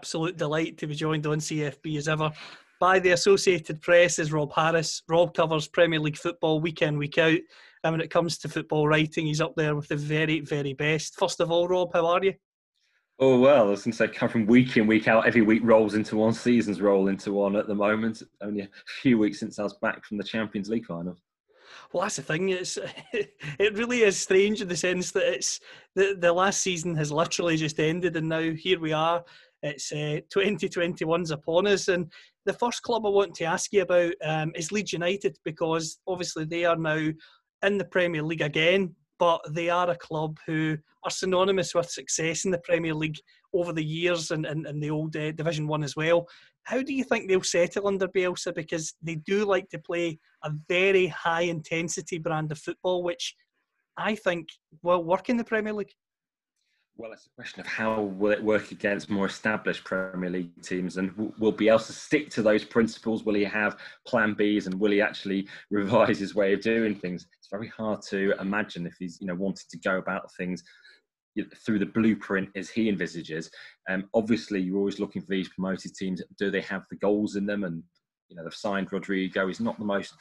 Absolute delight to be joined on CFB as ever by the Associated Press as Rob Harris. Rob covers Premier League football week in, week out. And when it comes to football writing, he's up there with the very, very best. First of all, Rob, how are you? Oh well, since I was going to say, come from week in, week out. Every week rolls into one. Seasons roll into one at the moment. Only a few weeks since I was back from the Champions League final. Well, that's the thing. It's it really is strange in the sense that it's the the last season has literally just ended, and now here we are. It's uh, 2021's upon us, and the first club I want to ask you about um, is Leeds United because obviously they are now in the Premier League again, but they are a club who are synonymous with success in the Premier League over the years and, and, and the old uh, Division One as well. How do you think they'll settle under Bielsa? Because they do like to play a very high intensity brand of football, which I think will work in the Premier League. Well, it's a question of how will it work against more established Premier League teams, and w- will Bielsa stick to those principles? Will he have Plan Bs, and will he actually revise his way of doing things? It's very hard to imagine if he's, you know, wanted to go about things through the blueprint as he envisages. Um, obviously, you're always looking for these promoted teams. Do they have the goals in them? And you know, they've signed Rodrigo. He's not the most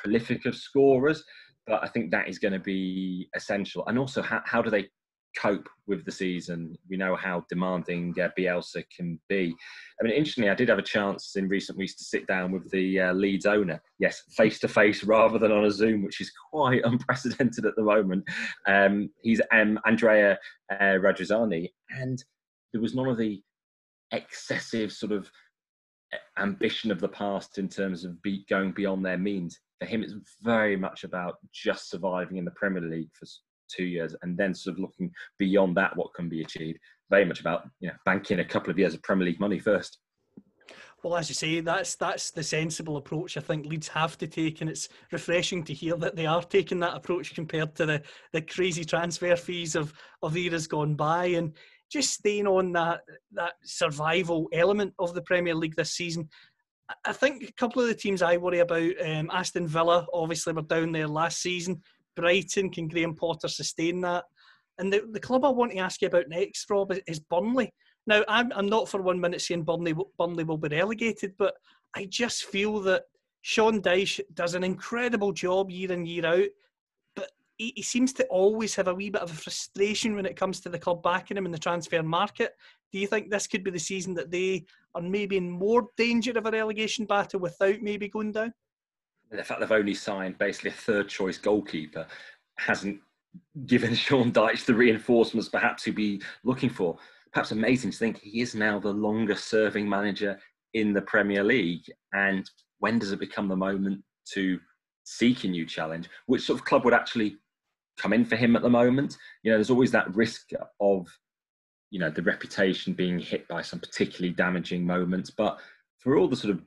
prolific of scorers, but I think that is going to be essential. And also, how, how do they cope with the season. We know how demanding uh, Bielsa can be. I mean, interestingly, I did have a chance in recent weeks to sit down with the uh, Leeds owner. Yes, face to face rather than on a Zoom, which is quite unprecedented at the moment. Um, he's um, Andrea uh, Radrizzani, and there was none of the excessive sort of uh, ambition of the past in terms of be, going beyond their means. For him, it's very much about just surviving in the Premier League for two years and then sort of looking beyond that what can be achieved very much about you know banking a couple of years of premier league money first Well, as you say, that's that's the sensible approach I think Leeds have to take, and it's refreshing to hear that they are taking that approach compared to the, the crazy transfer fees of of eras gone by, and just staying on that that survival element of the Premier League this season. I- think a couple of the teams I worry about, um, Aston Villa, obviously were down there last season. Brighton, can Graham Potter sustain that? And the, the club I want to ask you about next, Rob, is, is Burnley. Now, I'm, I'm not for one minute saying Burnley, Burnley will be relegated, but I just feel that Sean Dyche does an incredible job year in, year out, but he, he seems to always have a wee bit of a frustration when it comes to the club backing him in the transfer market. Do you think this could be the season that they are maybe in more danger of a relegation battle without maybe going down? The fact they've only signed basically a third choice goalkeeper hasn't given Sean Dyche the reinforcements perhaps he'd be looking for. Perhaps amazing to think he is now the longest serving manager in the Premier League. And when does it become the moment to seek a new challenge? Which sort of club would actually come in for him at the moment? You know, there's always that risk of, you know, the reputation being hit by some particularly damaging moments. But for all the sort of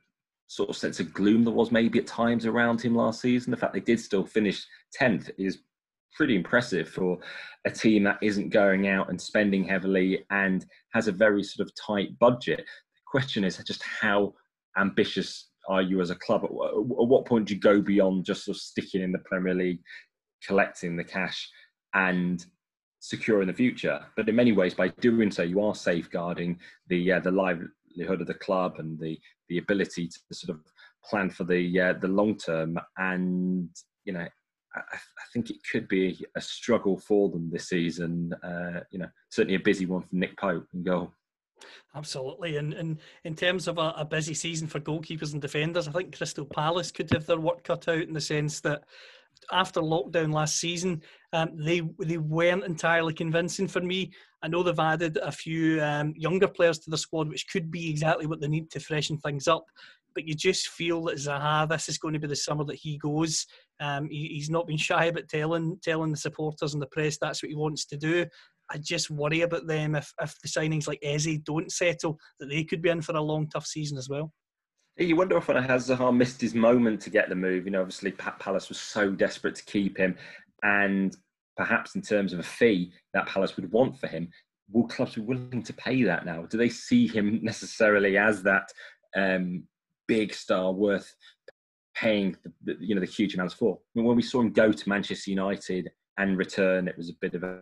sort of sense of gloom there was maybe at times around him last season, the fact they did still finish 10th is pretty impressive for a team that isn't going out and spending heavily and has a very sort of tight budget. The question is just how ambitious are you as a club? At at what point do you go beyond just sort of sticking in the Premier League, collecting the cash and securing the future? But in many ways, by doing so, you are safeguarding the uh, the livelihood of the club and the the ability to sort of plan for the uh, the long term. And you know, I, I think it could be a struggle for them this season. Uh, you know, certainly a busy one for Nick Pope and goal. Absolutely, and, and in terms of a, a busy season for goalkeepers and defenders, I think Crystal Palace could have their work cut out in the sense that after lockdown last season, um, they they weren't entirely convincing for me. I know they've added a few um, younger players to the squad, which could be exactly what they need to freshen things up. but you just feel that Zaha, this is going to be the summer that he goes. Um, he, he's not been shy about telling telling the supporters and the press that's what he wants to do. I just worry about them if, if the signings like Eze don't settle, that they could be in for a long, tough season as well. You wonder if has Zaha missed his moment to get the move. You know, obviously Pat Palace was so desperate to keep him, and perhaps in terms of a fee that Palace would want for him, will clubs be willing to pay that now? Do they see him necessarily as that um, big star worth paying the, you know the huge amounts for? I mean, when we saw him go to Manchester United and return, it was a bit of a,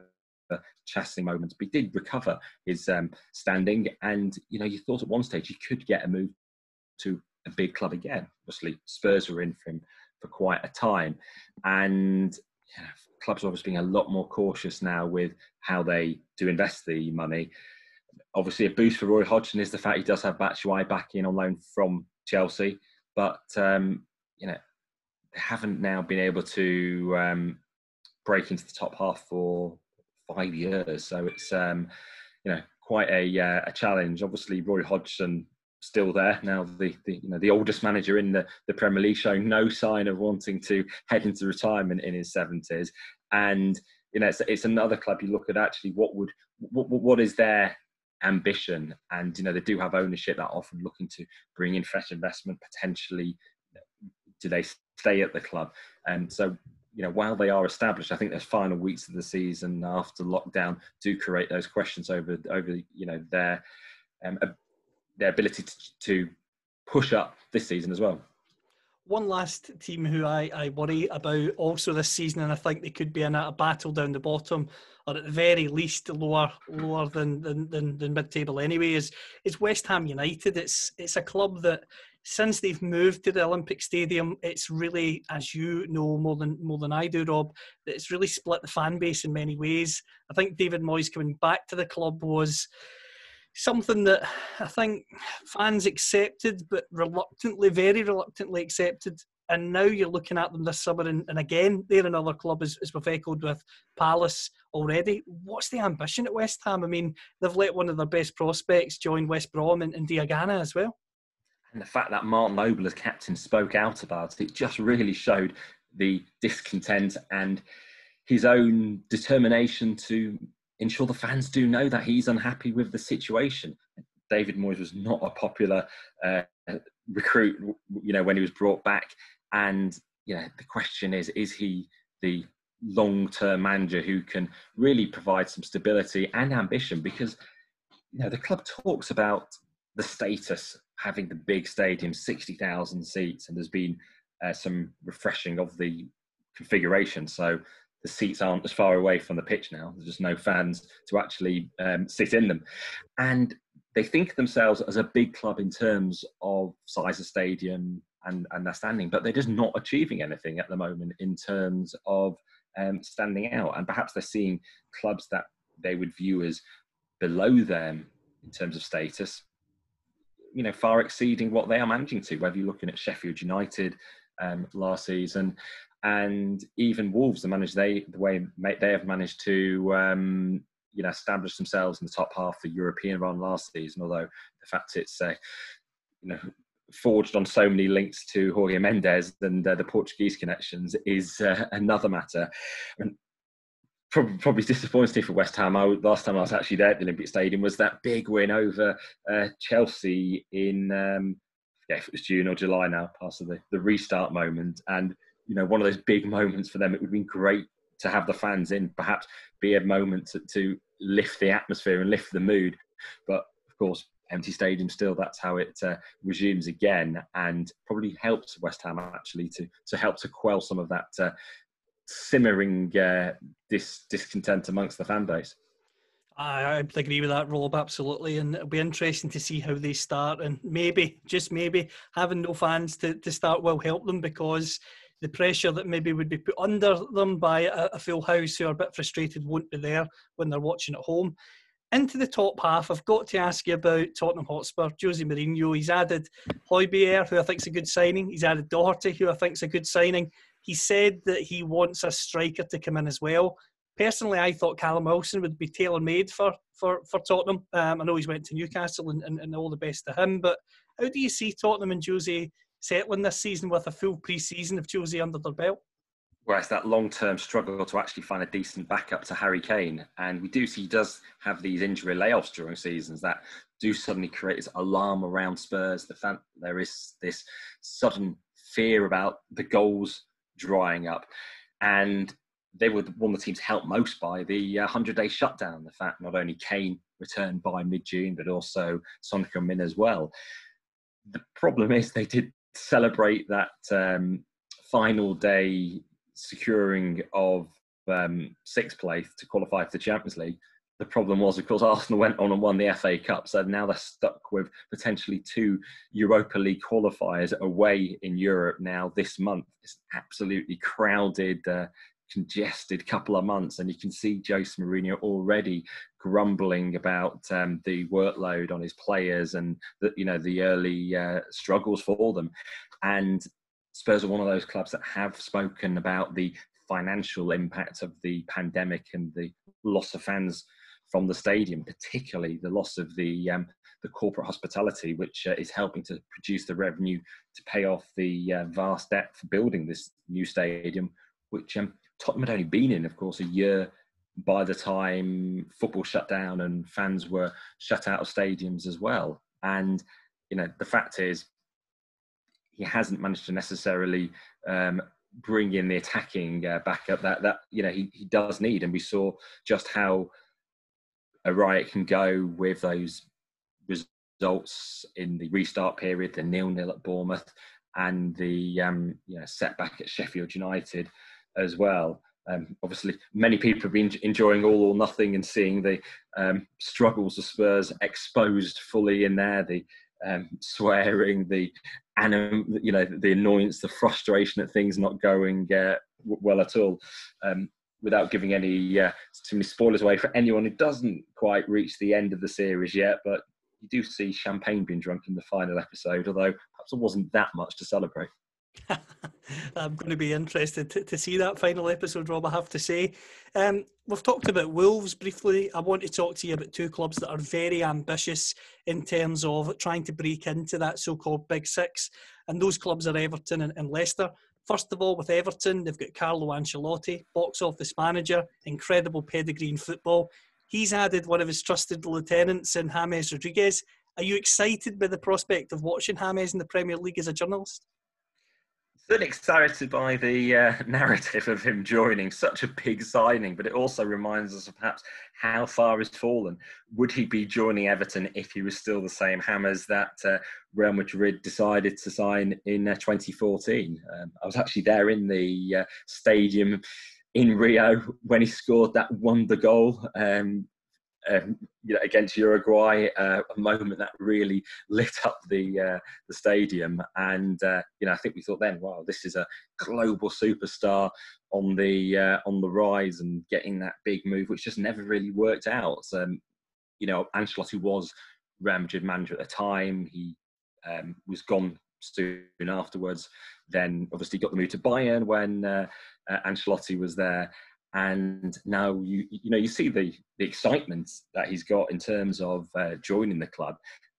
a chastening moment, but he did recover his um, standing, and you know you thought at one stage he could get a move to a big club again. Obviously, Spurs were in for him for quite a time, and you know, clubs are obviously being a lot more cautious now with how they do invest the money. Obviously, a boost for Roy Hodgson is the fact he does have Batshuayi back in on loan from Chelsea, but um, you know they haven't now been able to um, break into the top half for five years. So it's um, you know quite a, uh, a challenge. Obviously, Roy Hodgson still there now. The, the you know the oldest manager in the, the Premier League, showing no sign of wanting to head into retirement in his seventies. And you know it's, it's another club you look at. Actually, what would what, what is their ambition? And you know they do have ownership that often looking to bring in fresh investment. Potentially, do they stay at the club? And so you know, while they are established, I think those final weeks of the season after lockdown do create those questions over over you know their um, their ability to, to push up this season as well. One last team who I, I worry about also this season, and I think they could be in a, battle down the bottom, or at the very least lower lower than than, than, than mid table anyway, is is West Ham United. It's it's a club that since they've moved to the Olympic Stadium, it's really, as you know more than more than I do, Rob, that it's really split the fan base in many ways. I think David Moyes coming back to the club was something that I think fans accepted, but reluctantly, very reluctantly accepted. And now you're looking at them this summer, and, and again, they're another club, as, as we've echoed with Palace already. What's the ambition at West Ham? I mean, they've let one of their best prospects join West Brom and, and Diangana as well. And the fact that Martin Noble, as captain, spoke out about it just really showed the discontent and his own determination to ensure the fans do know that he's unhappy with the situation. David Moyes was not a popular uh, recruit, you know, when he was brought back. And, you know, the question is, is he the long-term manager who can really provide some stability and ambition? Because, you know, the club talks about the status having the big stadium, 60,000 seats, and there's been uh, some refreshing of the configuration. So the seats aren't as far away from the pitch now. There's just no fans to actually um, sit in them. And they think themselves as a big club in terms of size of stadium and, and their standing, but they're just not achieving anything at the moment in terms of um, standing out. And perhaps they're seeing clubs that they would view as below them in terms of status, you know, far exceeding what they are managing to. Whether you're looking at Sheffield United um, last season, and even Wolves, the manage they the way they have managed to um, you know establish themselves in the top half of the European run last season. Although the fact it's uh, you know forged on so many links to Jorge Mendes and uh, the Portuguese connections is uh, another matter. Mean, probably, probably disappointing for West Ham. I, last time I was actually there at the Olympic Stadium was that big win over uh, Chelsea in um, yeah, it was June or July now, past the, the restart moment and you know one of those big moments for them. It would been great to have the fans in, perhaps be a moment to, to lift the atmosphere and lift the mood. But of course, empty stadium still. That's how it uh, resumes again, and probably helps West Ham actually to to help to quell some of that uh, simmering uh, dis- discontent amongst the fan base. I, I agree with that, Rob, absolutely. And it'll be interesting to see how they start. And maybe, just maybe, having no fans to, to start will help them because the pressure that maybe would be put under them by a, a, full house who are a bit frustrated won't be there when they're watching at home. Into the top half, I've got to ask you about Tottenham Hotspur, Jose Mourinho. He's added Højbjerg, who I think is a good signing. He's added Doherty, who I think is a good signing. He said that he wants a striker to come in as well. Personally, I thought Callum Wilson would be tailor made for, for, for Tottenham. Um, I know he's went to Newcastle and, and, and all the best to him, but How do you see Tottenham and Jose settling this season with a full pre-season of Jose under their belt? Whereas that long-term struggle to actually find a decent backup to Harry Kane, and we do see he does have these injury layoffs during seasons that do suddenly create this alarm around Spurs. The fan, there is this sudden fear about the goals drying up, and they were one of the teams helped most by the uh, 100-day shutdown. The fact not only Kane returned by mid-June, but also Son Heung-min as well. The problem is they did celebrate that um, final day securing of um, sixth place to qualify for the Champions League. The problem was, of course, Arsenal went on and won the FA Cup, so now they're stuck with potentially two Europa League qualifiers away in Europe now this month. It's absolutely crowded, uh, congested couple of months, and you can see Jose Mourinho already grumbling about um, the workload on his players and the, you know the early uh, struggles for them. And Spurs are one of those clubs that have spoken about the financial impact of the pandemic and the loss of fans from the stadium, particularly the loss of the um, the corporate hospitality, which uh, is helping to produce the revenue to pay off the uh, vast debt for building this new stadium, which um, Tottenham had only been in, of course, a year by the time football shut down and fans were shut out of stadiums as well. And you know, the fact is, he hasn't managed to necessarily um, bring in the attacking uh, backup that that you know he, he does need, and we saw just how a riot can go with those results in the restart period, the nil nil at Bournemouth, and the um, you know setback at Sheffield United as well. Um, obviously, many people have been enjoying all or nothing and seeing the um, struggles of Spurs exposed fully in there. The um, swearing, the anim, you know, the annoyance, the frustration at things not going uh, well at all. Um, without giving any uh, too many spoilers away for anyone who doesn't quite reach the end of the series yet, but you do see champagne being drunk in the final episode, although perhaps it wasn't that much to celebrate. I'm going to be interested to, to, see that final episode, Rob. I have to say, um, we've talked about Wolves briefly. I want to talk to you about two clubs that are very ambitious in terms of trying to break into that so-called Big Six, and those clubs are Everton and, and Leicester. First of all, with Everton, they've got Carlo Ancelotti, box office manager, incredible pedigree in football. He's added one of his trusted lieutenants in James Rodriguez. Are you excited by the prospect of watching James in the Premier League as a journalist? Still excited by the uh, narrative of him joining such a big signing, but it also reminds us of perhaps how far he's fallen. Would he be joining Everton if he was still the same James that uh, Real Madrid decided to sign in uh, 2014? Um, I was actually there in the uh, stadium in Rio when he scored that wonder goal. Um, um, you know, against Uruguay, uh, a moment that really lit up the uh, the stadium. And uh, you know, I think we thought then, wow, this is a global superstar on the uh, on the rise and getting that big move, which just never really worked out. Um, you know, Ancelotti was Real Madrid manager at the time. He um, was gone soon afterwards. Then obviously got the move to Bayern when uh, uh, Ancelotti was there and now you you know you see the the excitement that he's got in terms of uh, joining the club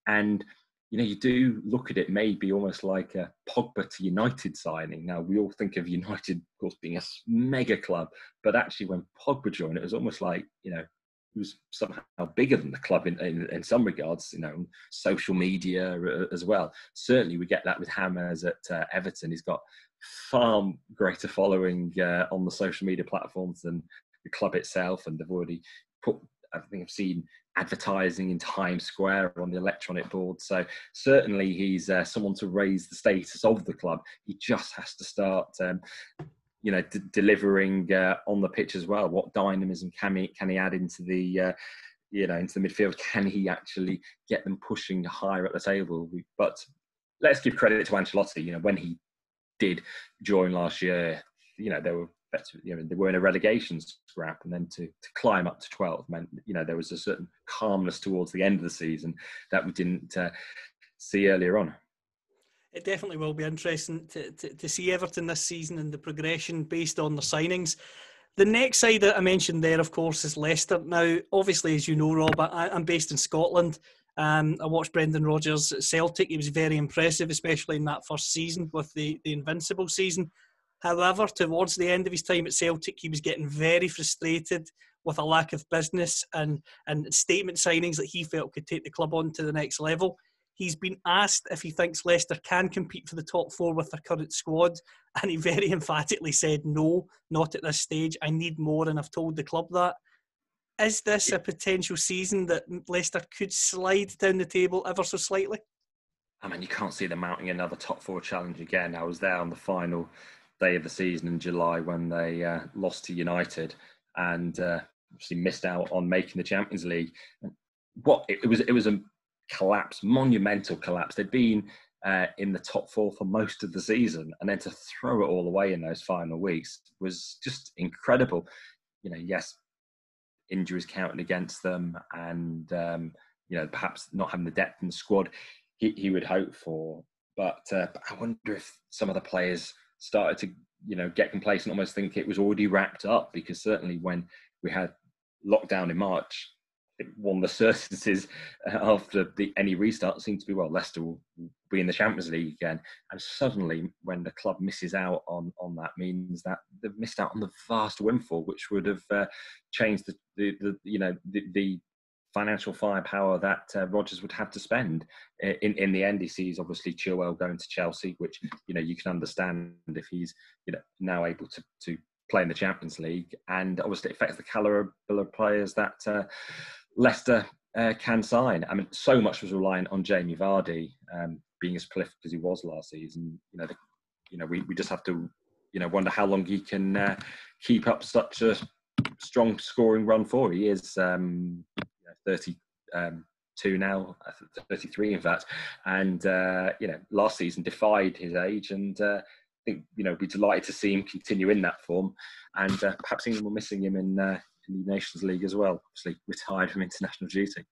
and you know you do look at it maybe almost like a Pogba to United signing now we all think of United of course being a mega club but actually when Pogba joined it was almost like you know he was somehow bigger than the club in, in, in some regards, you know, social media uh, as well. Certainly, we get that with James at uh, Everton. He's got far greater following uh, on the social media platforms than the club itself, and they've already put. I think I've seen advertising in Times Square on the electronic board. So certainly he's uh, someone to raise the status of the club. He just has to start, um, you know, d- delivering uh, on the pitch as well. What dynamism can he can he add into the uh, you know into the midfield? Can he actually get them pushing higher at the table? But let's give credit to Ancelotti. You know, when he did join last year, you know, they were better, you know, they were in a relegation scrap and then to, to climb up to 12 meant, you know, there was a certain calmness towards the end of the season that we didn't uh, see earlier on. It definitely will be interesting to, to, to see Everton this season and the progression based on the signings. The next side that I mentioned there, of course, is Leicester. Now, obviously, as you know, Rob, I, am based in Scotland. Um, I watched Brendan Rodgers at Celtic. He was very impressive, especially in that first season with the, the Invincible season. However, towards the end of his time at Celtic, he was getting very frustrated with a lack of business and, and statement signings that he felt could take the club on to the next level. He's been asked if he thinks Leicester can compete for the top four with their current squad, and he very emphatically said, No, not at this stage. I need more, and I've told the club that. Is this a potential season that Leicester could slide down the table ever so slightly? I mean, you can't see them mounting another top four challenge again. I was there on the final day of the season in July when they uh, lost to United and uh, obviously missed out on making the Champions League. What it, it was, it was a collapse, monumental collapse. They'd been uh, in the top four for most of the season, and then to throw it all away in those final weeks was just incredible. You know, yes, injuries counting against them, and um, you know perhaps not having the depth in the squad he, he would hope for. But uh, I wonder if some of the players started to you know get complacent, almost think it was already wrapped up because certainly when we had lockdown in March, one of the certainties after the any restart seemed to be well Leicester will be in the Champions League again and suddenly when the club misses out on on that means that they've missed out on the vast windfall which would have uh, changed the, the, the, you know the, the financial firepower that uh, Rodgers would have to spend in in the end he sees obviously Chilwell going to Chelsea which you know you can understand if he's you know now able to to play in the Champions League and obviously it affects the caliber of players that uh, Leicester uh, can sign. I mean, so much was reliant on Jamie Vardy um, being as prolific as he was last season. You know, the, you know, we, we just have to, you know, wonder how long he can uh, keep up such a strong scoring run for. He is um, you know, 32 um, now, 33 in fact, and uh, you know, last season defied his age, and uh, I think you know, be delighted to see him continue in that form, and uh, perhaps England were missing him in uh, in the Nations League as well, obviously retired from international duty.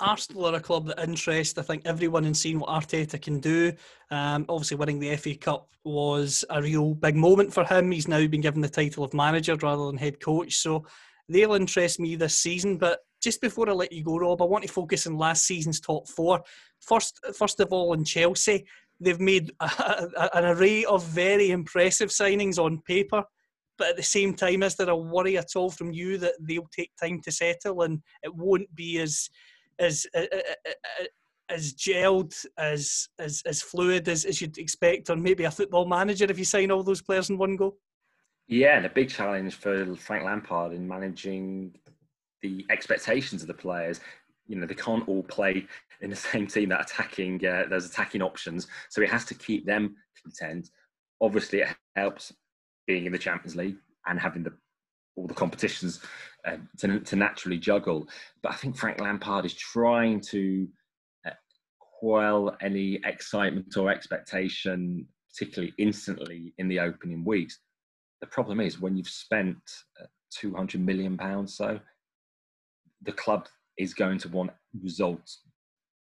Arsenal are a club that interest, I think, everyone in seeing what Arteta can do. Um, obviously, winning the FA Cup was a real big moment for him. He's now been given the title of manager rather than head coach. So they'll interest me this season. But just before I let you go, Rob, I want to focus on last season's top four. First, first of all, in Chelsea, they've made a, a, an array of very impressive signings on paper but at the same time, is there a worry at all from you that they'll take time to settle and it won't be as as as gelled as as as fluid as, as you'd expect on maybe a football manager if you sign all those players in one go? Yeah, and a big challenge for Frank Lampard in managing the expectations of the players. You know, they can't all play in the same team that attacking. Uh, there's attacking options, so he has to keep them content. Obviously, it helps being in the Champions League and having the all the competitions uh, to, to naturally juggle. But I think Frank Lampard is trying to uh, quell any excitement or expectation, particularly instantly in the opening weeks. The problem is when you've spent uh, 200 million pounds, so the club is going to want results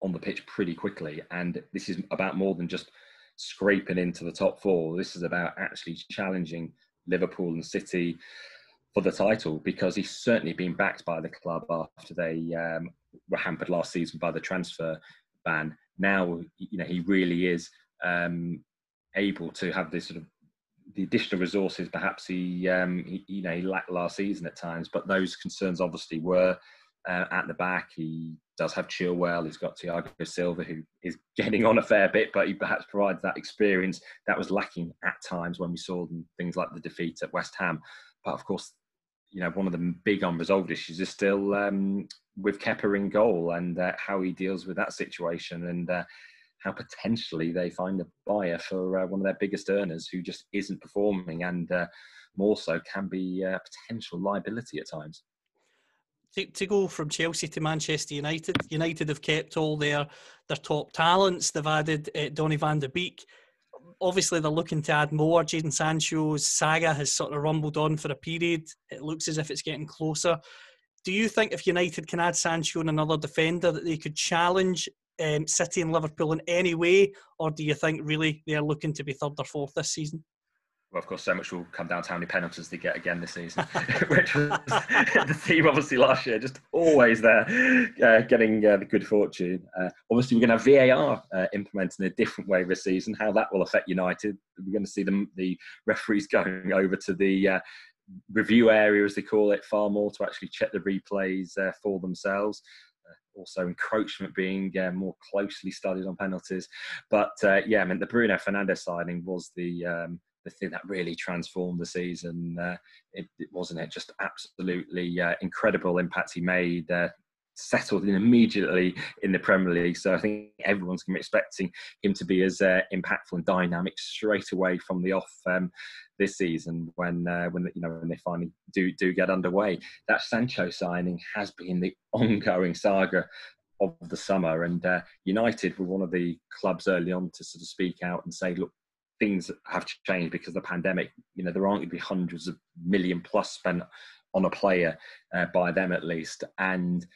on the pitch pretty quickly, and this is about more than just scraping into the top four. This is about actually challenging Liverpool and City for the title because he's certainly been backed by the club after they um, were hampered last season by the transfer ban. Now, you know, he really is um, able to have this sort of the additional resources. Perhaps he, um, he, you know, he lacked last season at times, but those concerns obviously were uh, at the back. He does have Chilwell. He's got Thiago Silva, who is getting on a fair bit, but he perhaps provides that experience that was lacking at times when we saw them, things like the defeat at West Ham. But of course, you know, one of the big unresolved issues is still um, with Kepa in goal and uh, how he deals with that situation and uh, how potentially they find a buyer for uh, one of their biggest earners who just isn't performing and uh, more so can be a potential liability at times to, to go from Chelsea to Manchester United. United have kept all their their top talents. They've added uh, Donny van de Beek. Obviously, they're looking to add more. Jadon Sancho's saga has sort of rumbled on for a period. It looks as if it's getting closer. Do you think if United can add Sancho and another defender, that they could challenge um, City and Liverpool in any way, or do you think really they're looking to be third or fourth this season? Well, of course, so much will come down to how many penalties they get again this season, which was the theme obviously last year, just always there, uh, getting uh, the good fortune. Uh, obviously, we're going to have VAR uh, implemented in a different way this season. How that will affect United, we're going to see them, the referees going over to the uh, review area, as they call it, far more to actually check the replays uh, for themselves also encroachment being uh, more closely studied on penalties. But uh, yeah, I mean the Bruno Fernandes signing was the um, the thing that really transformed the season. Uh, it, it, wasn't it just absolutely uh, incredible impact he made. Uh, settled in immediately in the Premier League, so I think everyone's going to be expecting him to be as uh, impactful and dynamic straight away from the off um, this season. When uh, when you know when they finally do do get underway, that Sancho signing has been the ongoing saga of the summer. And uh, United were one of the clubs early on to sort of speak out and say, look, things have changed because of the pandemic. You know, there aren't going to be hundreds of million plus spent on a player uh, by them at least. And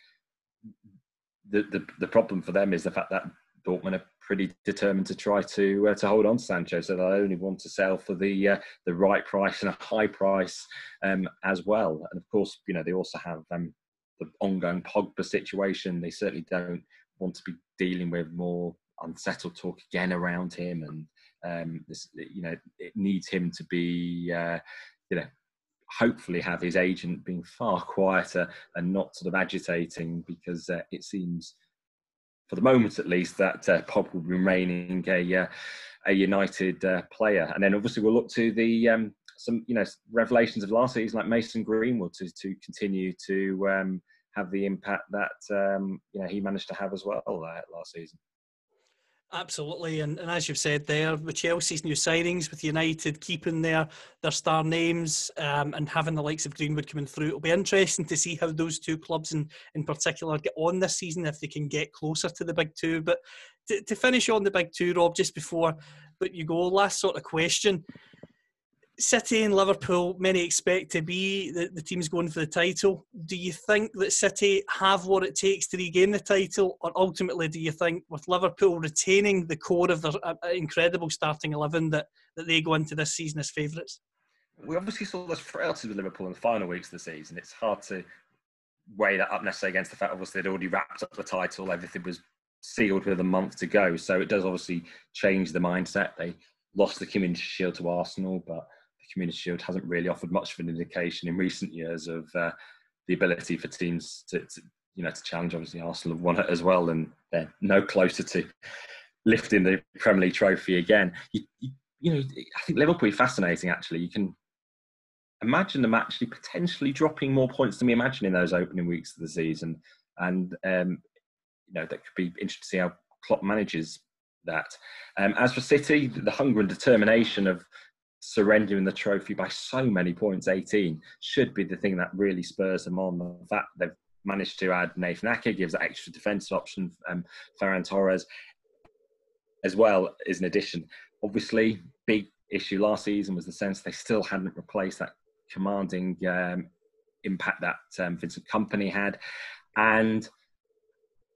the, the, the problem for them is the fact that Dortmund are pretty determined to try to uh, to hold on to Sancho, so they only want to sell for the uh, the right price and a high price um, as well. And of course, you know they also have um, the ongoing Pogba situation. They certainly don't want to be dealing with more unsettled talk again around him and um, this, you know, it needs him to be, uh, you know, hopefully have his agent being far quieter and not sort of agitating because uh, it seems, for the moment at least, that uh, Pogba will be remaining a uh, a United uh, player. And then obviously we'll look to the um, some you know revelations of last season like Mason Greenwood to to continue to um, have the impact that um, you know he managed to have as well uh, last season. Absolutely, and, and as you've said there, with Chelsea's new signings, with United keeping their their star names um, and having the likes of Greenwood coming through, it'll be interesting to see how those two clubs in, in particular get on this season if they can get closer to the big two. But to, to finish on the big two, Rob, just before but you go, last sort of question: City and Liverpool, many expect to be the, the teams going for the title. Do you think that City have what it takes to regain the title, or ultimately, do you think with Liverpool retaining the core of their uh, uh incredible starting eleven that, that they go into this season as favourites? We obviously saw those frailties with Liverpool in the final weeks of the season. It's hard to weigh that up necessarily against the fact obviously they'd already wrapped up the title, everything was sealed with a month to go. So it does obviously change the mindset. They lost the Community Shield to Arsenal, but Community Shield hasn't really offered much of an indication in recent years of uh, the ability for teams to, to, you know, to challenge. Obviously, Arsenal have won it as well, and they're no closer to lifting the Premier League trophy again. You, you, you know, I think Liverpool is fascinating. Actually, you can imagine them actually potentially dropping more points than we imagine in those opening weeks of the season, and um, you know that could be interesting to see how Klopp manages that. Um, as for City, the hunger and determination of surrendering the trophy by so many points, 18, should be the thing that really spurs them on. The fact they've managed to add Nathan Ake gives that extra defensive option. Um, Ferran Torres, as well, is an addition. Obviously, big issue last season was the sense they still hadn't replaced that commanding um, impact that um, Vincent Kompany had. And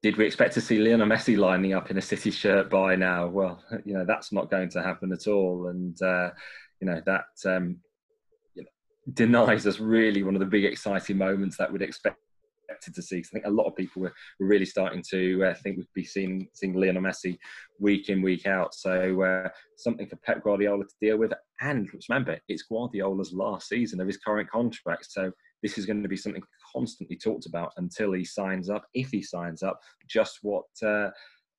did we expect to see Lionel Messi lining up in a City shirt by now? Well, you know that's not going to happen at all. And uh, you know that um, you know, denies us really one of the big exciting moments that we'd expect to see. I think a lot of people were, were really starting to uh, think we'd be seeing seeing Lionel Messi week in week out. So uh, something for Pep Guardiola to deal with. And remember, it's Guardiola's last season of his current contract, so this is going to be something constantly talked about until he signs up. If he signs up, just what. Uh,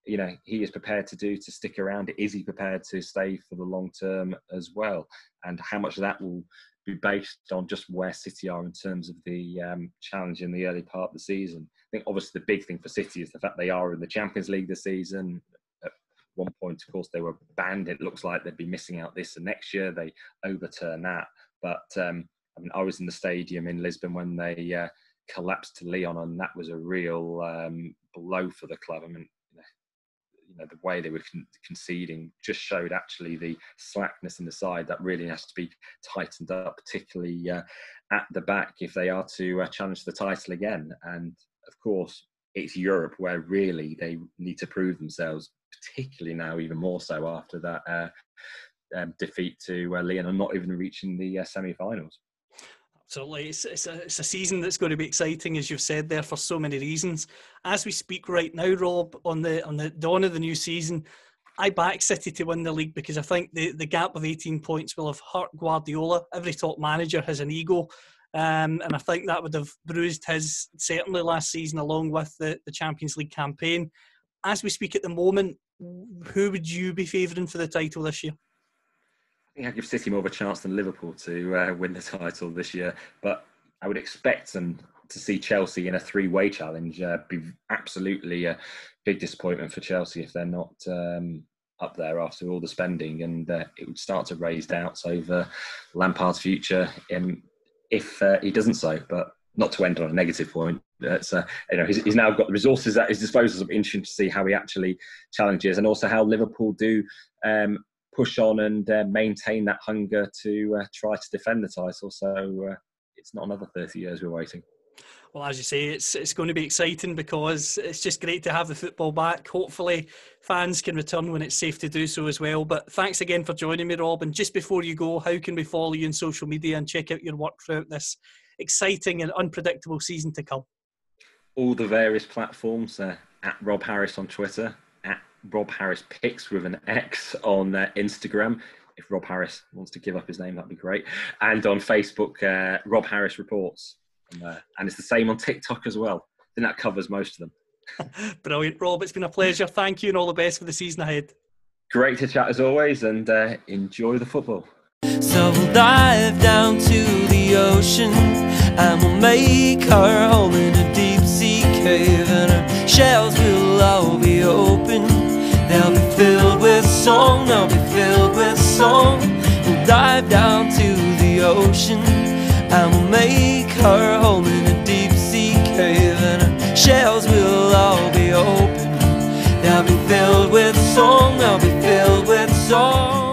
you know he is prepared to do to stick around. Is he prepared to stay for the long term as well? And how much of that will be based on just where city are in terms of the um, challenge in the early part of the season? I think obviously the big thing for city is the fact they are in the champions league this season. At one point of course they were banned. It looks like they'd be missing out this and next year. They overturn that. But um, i mean i was in the stadium in lisbon when they uh, collapsed to Lyon, and that was a real um, blow for the club. I mean, you know the way they were con- conceding just showed actually the slackness in the side that really has to be tightened up, particularly uh, at the back if they are to uh, challenge the title again. And of course, it's Europe where really they need to prove themselves, particularly now, even more so after that. Uh, um, defeat to uh, Lyon and not even reaching the uh, semi-finals. Absolutely. It's, it's, a, it's a season that's going to be exciting, as you've said there, for so many reasons. As we speak right now, Rob, on the on the dawn of the new season, I back City to win the league because I think the, the gap of 18 points will have hurt Guardiola. Every top manager has an ego. Um, and I think that would have bruised his certainly last season along with the, the Champions League campaign. As we speak at the moment, who would you be favouring for the title this year? I think I give City more of a chance than Liverpool to uh, win the title this year, but I would expect them to see Chelsea in a three-way challenge. Uh, be absolutely a big disappointment for Chelsea if they're not um, up there after all the spending, and uh, it would start to raise doubts over Lampard's future in, if uh, he doesn't so. But not to end on a negative point. It's, uh, you know, he's, he's, now got the resources at his disposal. It's interesting to see how he actually challenges, and also how Liverpool do um, push on and uh, maintain that hunger to uh, try to defend the title. So uh, it's not another 30 years we're waiting. Well, as you say, it's it's going to be exciting because it's just great to have the football back. Hopefully, fans can return when it's safe to do so as well. But thanks again for joining me, Rob. And just before you go, how can we follow you on social media and check out your work throughout this exciting and unpredictable season to come? All the various platforms uh, at Rob Harris on Twitter, Rob Harris Pix with an X on uh, Instagram. If Rob Harris wants to give up his name, that'd be great. And on Facebook, uh, Rob Harris Reports. And, uh, and it's the same on TikTok as well. Then that covers most of them. Brilliant, Rob. It's been a pleasure. Thank you, and all the best for the season ahead. Great to chat as always, and uh, enjoy the football. So we'll dive down to the ocean and we'll make our home in a deep sea cave, and our shells will all be open. They'll be filled with song, they'll be filled with song. We'll dive down to the ocean and we'll make our home in a deep sea cave, and our shells will all be open. They'll be filled with song, they'll be filled with song.